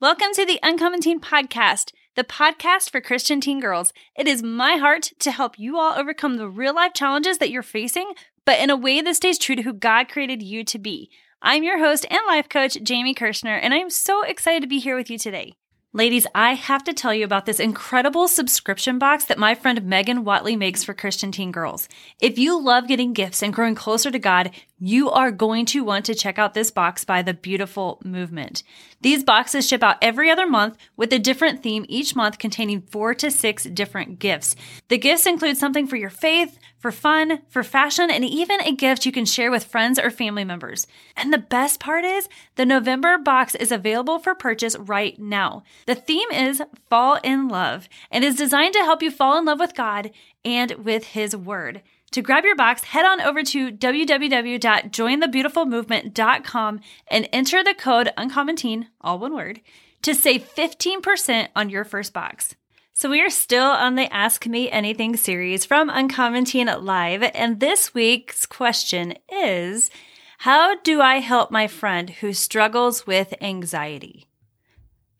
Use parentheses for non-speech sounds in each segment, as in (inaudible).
Welcome to the Uncommon Teen Podcast, the podcast for Christian teen girls. It is my heart to help you all overcome the real life challenges that you're facing, but in a way that stays true to who God created you to be. I'm your host and life coach, Jamie Kirschner, and I'm so excited to be here with you today. Ladies, I have to tell you about this incredible subscription box that my friend Megan Watley makes for Christian teen girls. If you love getting gifts and growing closer to God, you are going to want to check out this box by the Beautiful Movement. These boxes ship out every other month with a different theme each month containing four to six different gifts. The gifts include something for your faith, for fun, for fashion, and even a gift you can share with friends or family members. And the best part is, the November box is available for purchase right now. The theme is Fall in Love and is designed to help you fall in love with God and with His Word. To grab your box, head on over to www.jointhebeautifulmovement.com and enter the code UncommonTeen, all one word, to save 15% on your first box. So, we are still on the Ask Me Anything series from Uncommon Teen Live, and this week's question is How do I help my friend who struggles with anxiety?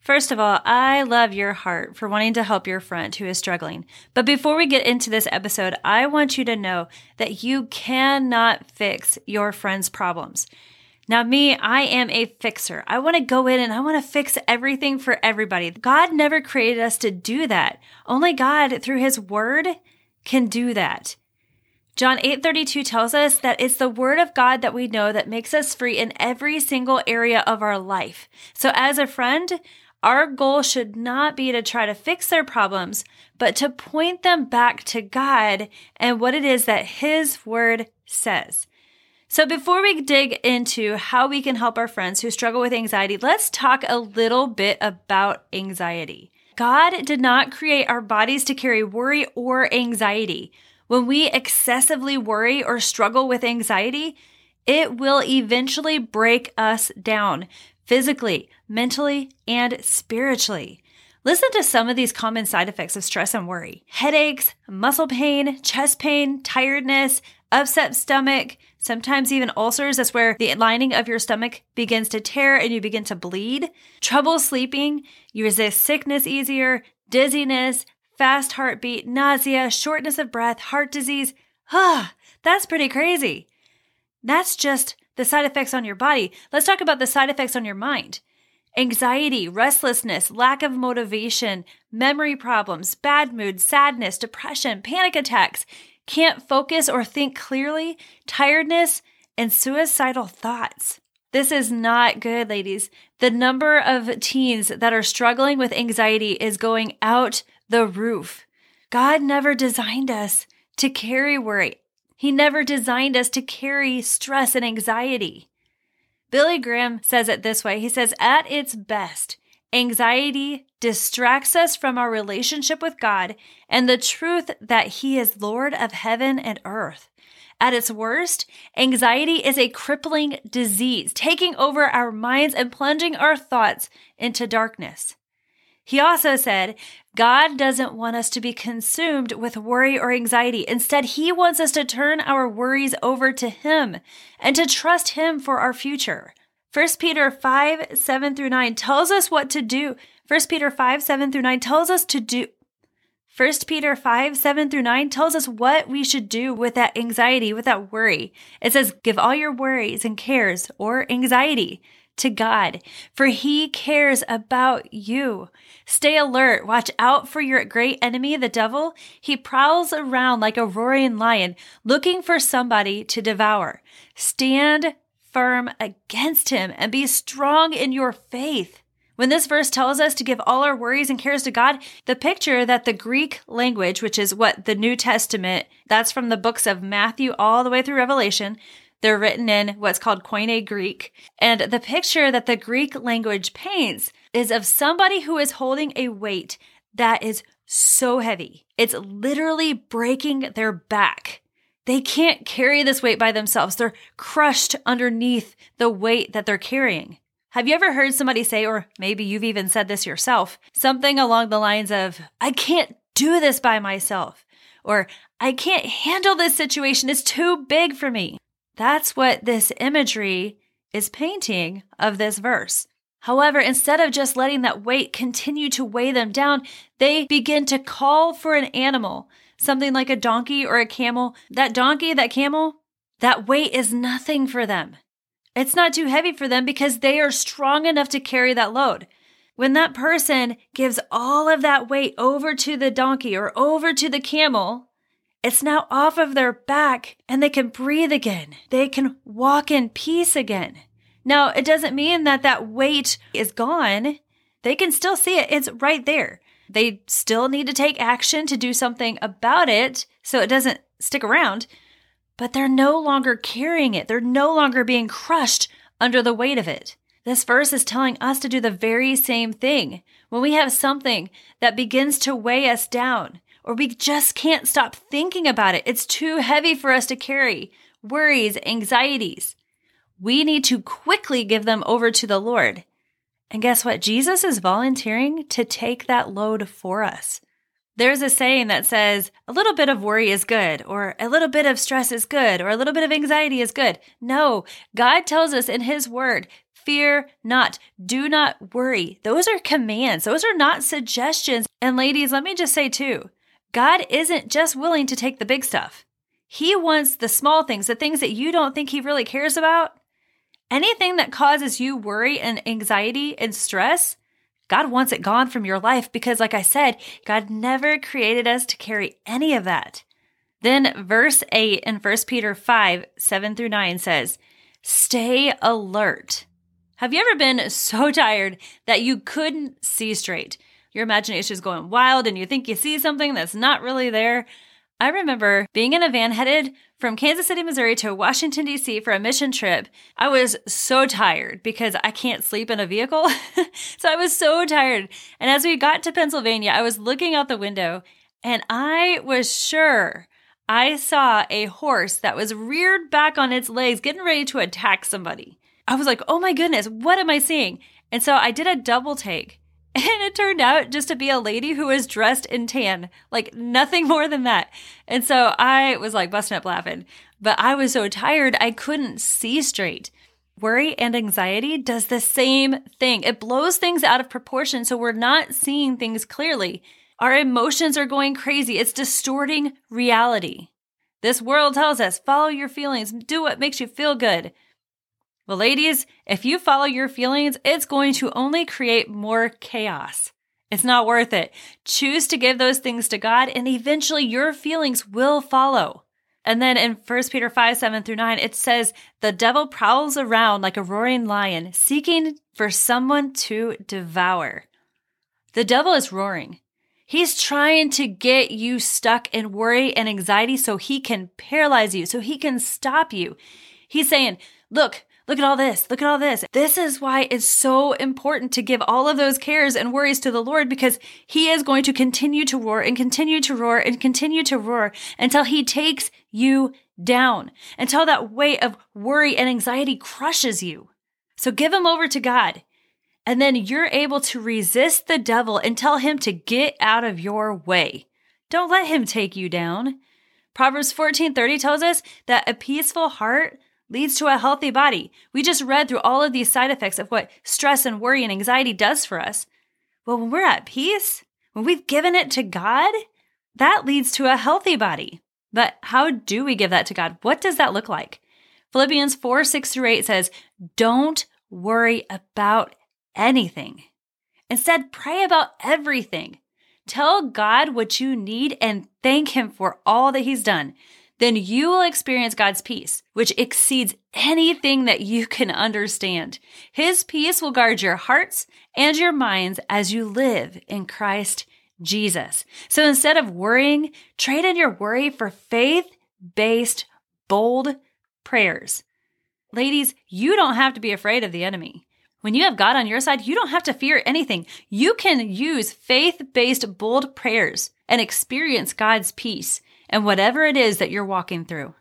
First of all, I love your heart for wanting to help your friend who is struggling. But before we get into this episode, I want you to know that you cannot fix your friend's problems. Now, me, I am a fixer. I want to go in and I want to fix everything for everybody. God never created us to do that. Only God, through His Word, can do that. John 8:32 tells us that it's the word of God that we know that makes us free in every single area of our life. So as a friend, our goal should not be to try to fix their problems, but to point them back to God and what it is that his word says. So, before we dig into how we can help our friends who struggle with anxiety, let's talk a little bit about anxiety. God did not create our bodies to carry worry or anxiety. When we excessively worry or struggle with anxiety, it will eventually break us down physically, mentally, and spiritually. Listen to some of these common side effects of stress and worry headaches, muscle pain, chest pain, tiredness, upset stomach, sometimes even ulcers. That's where the lining of your stomach begins to tear and you begin to bleed. Trouble sleeping, you resist sickness easier, dizziness, fast heartbeat, nausea, shortness of breath, heart disease. Ah, that's pretty crazy. That's just the side effects on your body. Let's talk about the side effects on your mind. Anxiety, restlessness, lack of motivation, memory problems, bad mood, sadness, depression, panic attacks, can't focus or think clearly, tiredness, and suicidal thoughts. This is not good, ladies. The number of teens that are struggling with anxiety is going out the roof. God never designed us to carry worry. He never designed us to carry stress and anxiety. Billy Graham says it this way He says, At its best, Anxiety distracts us from our relationship with God and the truth that He is Lord of heaven and earth. At its worst, anxiety is a crippling disease, taking over our minds and plunging our thoughts into darkness. He also said, God doesn't want us to be consumed with worry or anxiety. Instead, He wants us to turn our worries over to Him and to trust Him for our future. 1 Peter 5, 7 through 9 tells us what to do. 1 Peter 5, 7 through 9 tells us to do. 1 Peter 5, 7 through 9 tells us what we should do with that anxiety, with that worry. It says, Give all your worries and cares or anxiety to God, for He cares about you. Stay alert. Watch out for your great enemy, the devil. He prowls around like a roaring lion, looking for somebody to devour. Stand firm against him and be strong in your faith. When this verse tells us to give all our worries and cares to God, the picture that the Greek language, which is what the New Testament, that's from the books of Matthew all the way through Revelation, they're written in what's called Koine Greek. And the picture that the Greek language paints is of somebody who is holding a weight that is so heavy. It's literally breaking their back. They can't carry this weight by themselves. They're crushed underneath the weight that they're carrying. Have you ever heard somebody say, or maybe you've even said this yourself, something along the lines of, I can't do this by myself, or I can't handle this situation, it's too big for me? That's what this imagery is painting of this verse. However, instead of just letting that weight continue to weigh them down, they begin to call for an animal, something like a donkey or a camel. That donkey, that camel, that weight is nothing for them. It's not too heavy for them because they are strong enough to carry that load. When that person gives all of that weight over to the donkey or over to the camel, it's now off of their back and they can breathe again. They can walk in peace again. Now, it doesn't mean that that weight is gone. They can still see it. It's right there. They still need to take action to do something about it so it doesn't stick around, but they're no longer carrying it. They're no longer being crushed under the weight of it. This verse is telling us to do the very same thing. When we have something that begins to weigh us down, or we just can't stop thinking about it, it's too heavy for us to carry, worries, anxieties, we need to quickly give them over to the Lord. And guess what? Jesus is volunteering to take that load for us. There's a saying that says a little bit of worry is good, or a little bit of stress is good, or a little bit of anxiety is good. No, God tells us in His Word, fear not, do not worry. Those are commands, those are not suggestions. And ladies, let me just say too, God isn't just willing to take the big stuff. He wants the small things, the things that you don't think He really cares about. Anything that causes you worry and anxiety and stress, God wants it gone from your life because, like I said, God never created us to carry any of that. Then, verse 8 in 1 Peter 5 7 through 9 says, Stay alert. Have you ever been so (laughs) tired that you couldn't see straight? Your imagination is going wild and you think you see something that's not really there. I remember being in a van headed from Kansas City, Missouri to Washington, D.C. for a mission trip. I was so tired because I can't sleep in a vehicle. (laughs) so I was so tired. And as we got to Pennsylvania, I was looking out the window and I was sure I saw a horse that was reared back on its legs, getting ready to attack somebody. I was like, oh my goodness, what am I seeing? And so I did a double take and it turned out just to be a lady who was dressed in tan, like nothing (laughs) more than that. And so I was like busting up laughing, but I was so tired I couldn't see straight. Worry and anxiety does the same thing. It blows things out of proportion so we're not seeing things clearly. Our emotions are going crazy. It's distorting reality. This world tells us follow your feelings, do what makes you feel good. Well, ladies, if you follow your feelings, it's going to only create more chaos. It's not worth it. Choose to give those things to God, and eventually your feelings will follow. And then in 1 Peter 5 7 through 9, it says, The devil prowls around like a roaring lion, seeking for someone to devour. The devil is roaring. He's trying to get you stuck in worry and anxiety so he can paralyze you, so he can stop you. He's saying, Look, Look at all this. Look at all this. This is why it's so important to give all of those cares and worries to the Lord because He is going to continue to roar and continue to roar and continue to roar until He takes you down, until that weight of worry and anxiety crushes you. So give Him over to God. And then you're able to resist the devil and tell him to get out of your way. Don't let him take you down. Proverbs 14:30 tells us that a peaceful heart leads to a healthy body. We just read through all of these side effects of what stress and worry and anxiety does for us. Well, when we're at peace, when we've given it to God, that leads to a healthy body. But how do we give that to God? What does that look like? Philippians 4 6 through 8 says, Don't worry about anything. Instead, pray about everything. Tell God what you need and thank Him for all that He's done then you will experience God's peace, which exceeds anything that you can understand. His peace will guard your hearts and your minds as you live in Christ Jesus. So instead of worrying, trade in your worry for faith based, bold prayers. Ladies, you don't have to be afraid of the enemy. When you have God on your side, you don't have to fear anything. You can use faith based, bold prayers and experience God's peace and whatever it is that you're walking through.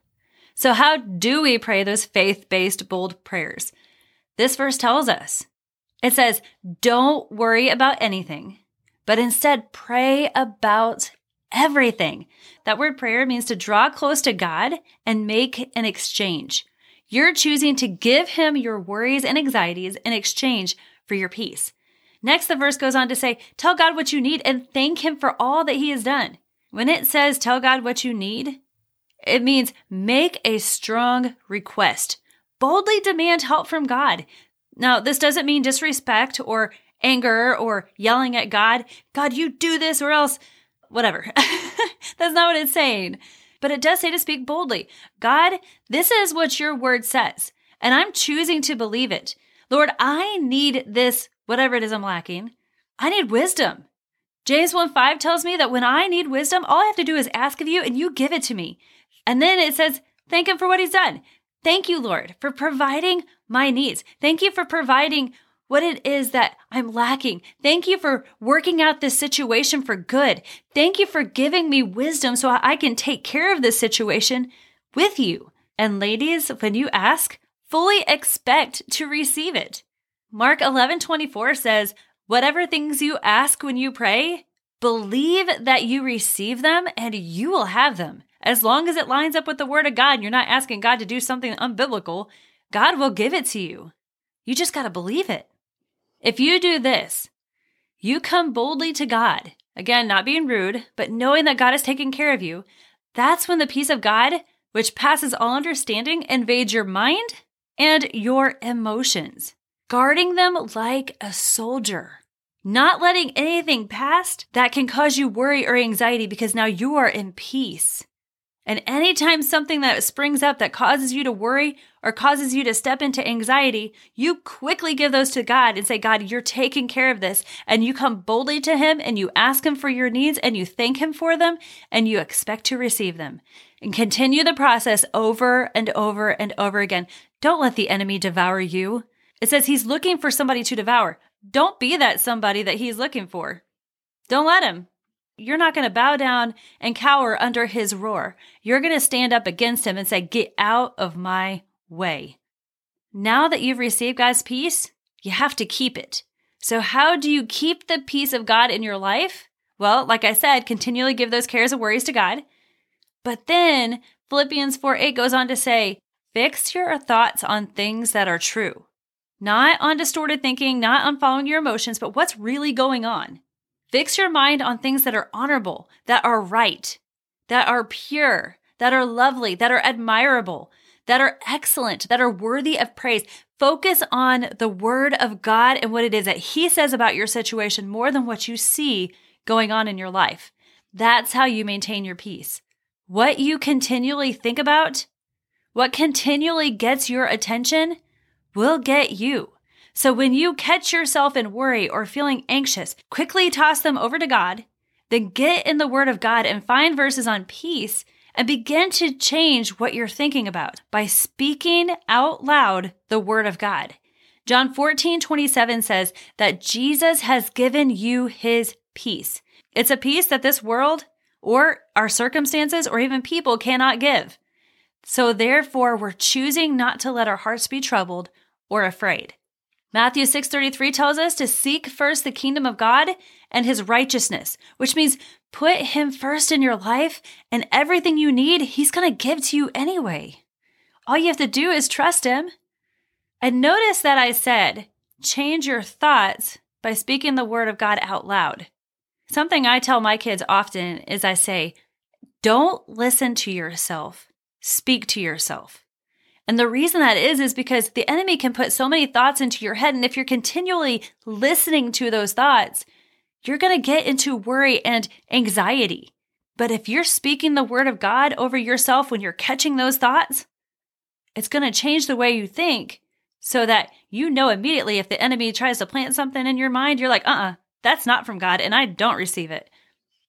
So, how do we pray those faith based, bold prayers? This verse tells us it says, Don't worry about anything, but instead pray about everything. That word prayer means to draw close to God and make an exchange. You're choosing to give Him your worries and anxieties in exchange for your peace. Next, the verse goes on to say, Tell God what you need and thank Him for all that He has done. When it says, Tell God what you need, it means make a strong request. Boldly demand help from God. Now, this doesn't mean disrespect or anger or yelling at God. God, you do this or else, whatever. (laughs) That's not what it's saying. But it does say to speak boldly. God, this is what your word says, and I'm choosing to believe it. Lord, I need this, whatever it is I'm lacking. I need wisdom. James 1 5 tells me that when I need wisdom, all I have to do is ask of you and you give it to me. And then it says, thank him for what he's done. Thank you, Lord, for providing my needs. Thank you for providing what it is that I'm lacking. Thank you for working out this situation for good. Thank you for giving me wisdom so I can take care of this situation with you. And ladies, when you ask, fully expect to receive it. Mark 11:24 says, Whatever things you ask when you pray, believe that you receive them and you will have them. As long as it lines up with the word of God and you're not asking God to do something unbiblical, God will give it to you. You just got to believe it. If you do this, you come boldly to God, again, not being rude, but knowing that God is taking care of you, that's when the peace of God, which passes all understanding, invades your mind and your emotions, guarding them like a soldier. Not letting anything past that can cause you worry or anxiety because now you are in peace. And anytime something that springs up that causes you to worry or causes you to step into anxiety, you quickly give those to God and say, God, you're taking care of this. And you come boldly to Him and you ask Him for your needs and you thank Him for them and you expect to receive them. And continue the process over and over and over again. Don't let the enemy devour you. It says He's looking for somebody to devour. Don't be that somebody that He's looking for. Don't let Him you're not going to bow down and cower under his roar. You're going to stand up against him and say, Get out of my way. Now that you've received God's peace, you have to keep it. So, how do you keep the peace of God in your life? Well, like I said, continually give those cares and worries to God. But then Philippians 4 8 goes on to say, Fix your thoughts on things that are true, not on distorted thinking, not on following your emotions, but what's really going on. Fix your mind on things that are honorable, that are right, that are pure, that are lovely, that are admirable, that are excellent, that are worthy of praise. Focus on the word of God and what it is that He says about your situation more than what you see going on in your life. That's how you maintain your peace. What you continually think about, what continually gets your attention, will get you. So when you catch yourself in worry or feeling anxious, quickly toss them over to God, then get in the Word of God and find verses on peace and begin to change what you're thinking about by speaking out loud the Word of God. John 14, 27 says that Jesus has given you his peace. It's a peace that this world or our circumstances or even people cannot give. So therefore, we're choosing not to let our hearts be troubled or afraid. Matthew 6:33 tells us to seek first the kingdom of God and his righteousness, which means put him first in your life and everything you need he's going to give to you anyway. All you have to do is trust him. And notice that I said, change your thoughts by speaking the word of God out loud. Something I tell my kids often is I say, don't listen to yourself, speak to yourself. And the reason that is, is because the enemy can put so many thoughts into your head. And if you're continually listening to those thoughts, you're going to get into worry and anxiety. But if you're speaking the word of God over yourself when you're catching those thoughts, it's going to change the way you think so that you know immediately if the enemy tries to plant something in your mind, you're like, uh uh-uh, uh, that's not from God, and I don't receive it.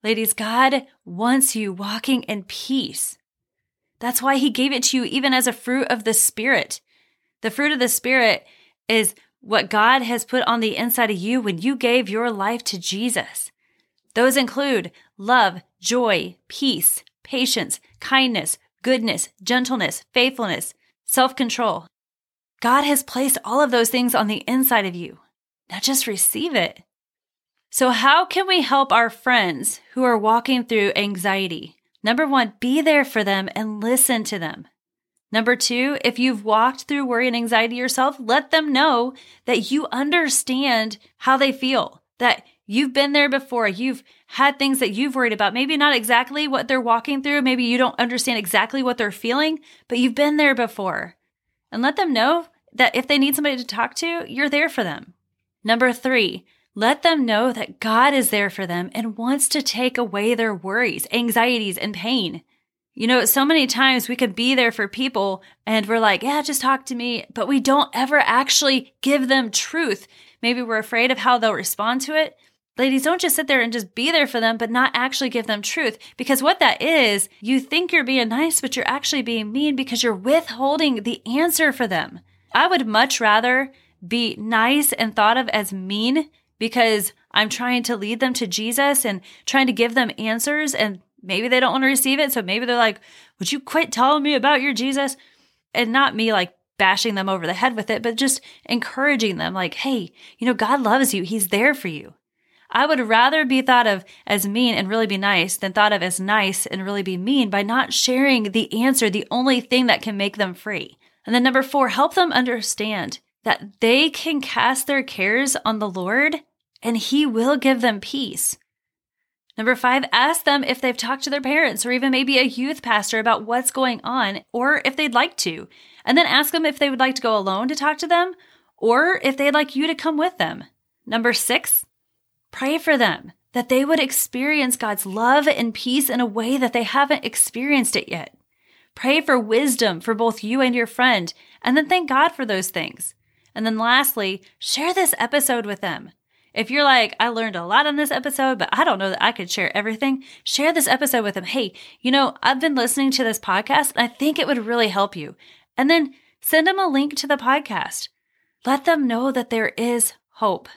Ladies, God wants you walking in peace. That's why he gave it to you even as a fruit of the Spirit. The fruit of the Spirit is what God has put on the inside of you when you gave your life to Jesus. Those include love, joy, peace, patience, kindness, goodness, gentleness, faithfulness, self control. God has placed all of those things on the inside of you. Now just receive it. So, how can we help our friends who are walking through anxiety? Number one, be there for them and listen to them. Number two, if you've walked through worry and anxiety yourself, let them know that you understand how they feel, that you've been there before. You've had things that you've worried about. Maybe not exactly what they're walking through. Maybe you don't understand exactly what they're feeling, but you've been there before. And let them know that if they need somebody to talk to, you're there for them. Number three, let them know that God is there for them and wants to take away their worries, anxieties, and pain. You know, so many times we could be there for people and we're like, yeah, just talk to me, but we don't ever actually give them truth. Maybe we're afraid of how they'll respond to it. Ladies, don't just sit there and just be there for them, but not actually give them truth. Because what that is, you think you're being nice, but you're actually being mean because you're withholding the answer for them. I would much rather be nice and thought of as mean because I'm trying to lead them to Jesus and trying to give them answers and maybe they don't want to receive it. So maybe they're like, Would you quit telling me about your Jesus? And not me like bashing them over the head with it, but just encouraging them, like, Hey, you know, God loves you. He's there for you. I would rather be thought of as mean and really be nice than thought of as nice and really be mean by not sharing the answer, the only thing that can make them free. And then number four, help them understand that they can cast their cares on the Lord and He will give them peace. Number five, ask them if they've talked to their parents or even maybe a youth pastor about what's going on or if they'd like to. And then ask them if they would like to go alone to talk to them or if they'd like you to come with them. Number six, pray for them that they would experience God's love and peace in a way that they haven't experienced it yet. Pray for wisdom for both you and your friend, and then thank God for those things. And then lastly, share this episode with them. If you're like, I learned a lot on this episode, but I don't know that I could share everything, share this episode with them. Hey, you know, I've been listening to this podcast and I think it would really help you. And then send them a link to the podcast. Let them know that there is hope.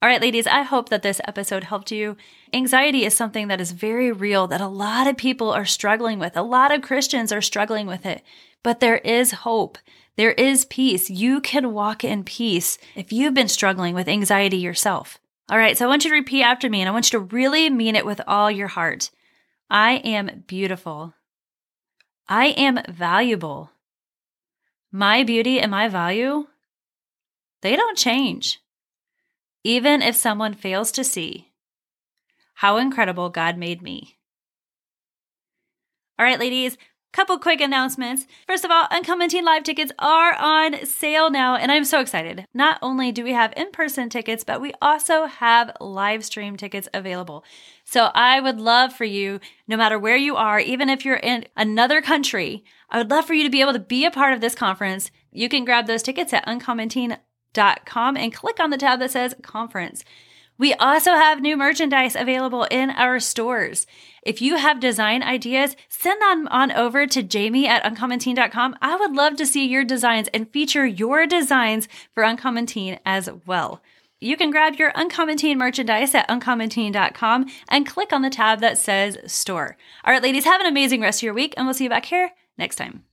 All right, ladies, I hope that this episode helped you. Anxiety is something that is very real that a lot of people are struggling with. A lot of Christians are struggling with it, but there is hope. There is peace. You can walk in peace if you've been struggling with anxiety yourself. All right, so I want you to repeat after me and I want you to really mean it with all your heart. I am beautiful. I am valuable. My beauty and my value, they don't change. Even if someone fails to see how incredible God made me. All right, ladies, Couple quick announcements. First of all, Uncommon Teen Live tickets are on sale now, and I'm so excited. Not only do we have in person tickets, but we also have live stream tickets available. So I would love for you, no matter where you are, even if you're in another country, I would love for you to be able to be a part of this conference. You can grab those tickets at uncommonteen.com and click on the tab that says conference. We also have new merchandise available in our stores. If you have design ideas, send them on over to jamie at uncommonteen.com. I would love to see your designs and feature your designs for Uncommon Teen as well. You can grab your Uncommon Teen merchandise at uncommonteen.com and click on the tab that says store. All right, ladies, have an amazing rest of your week, and we'll see you back here next time.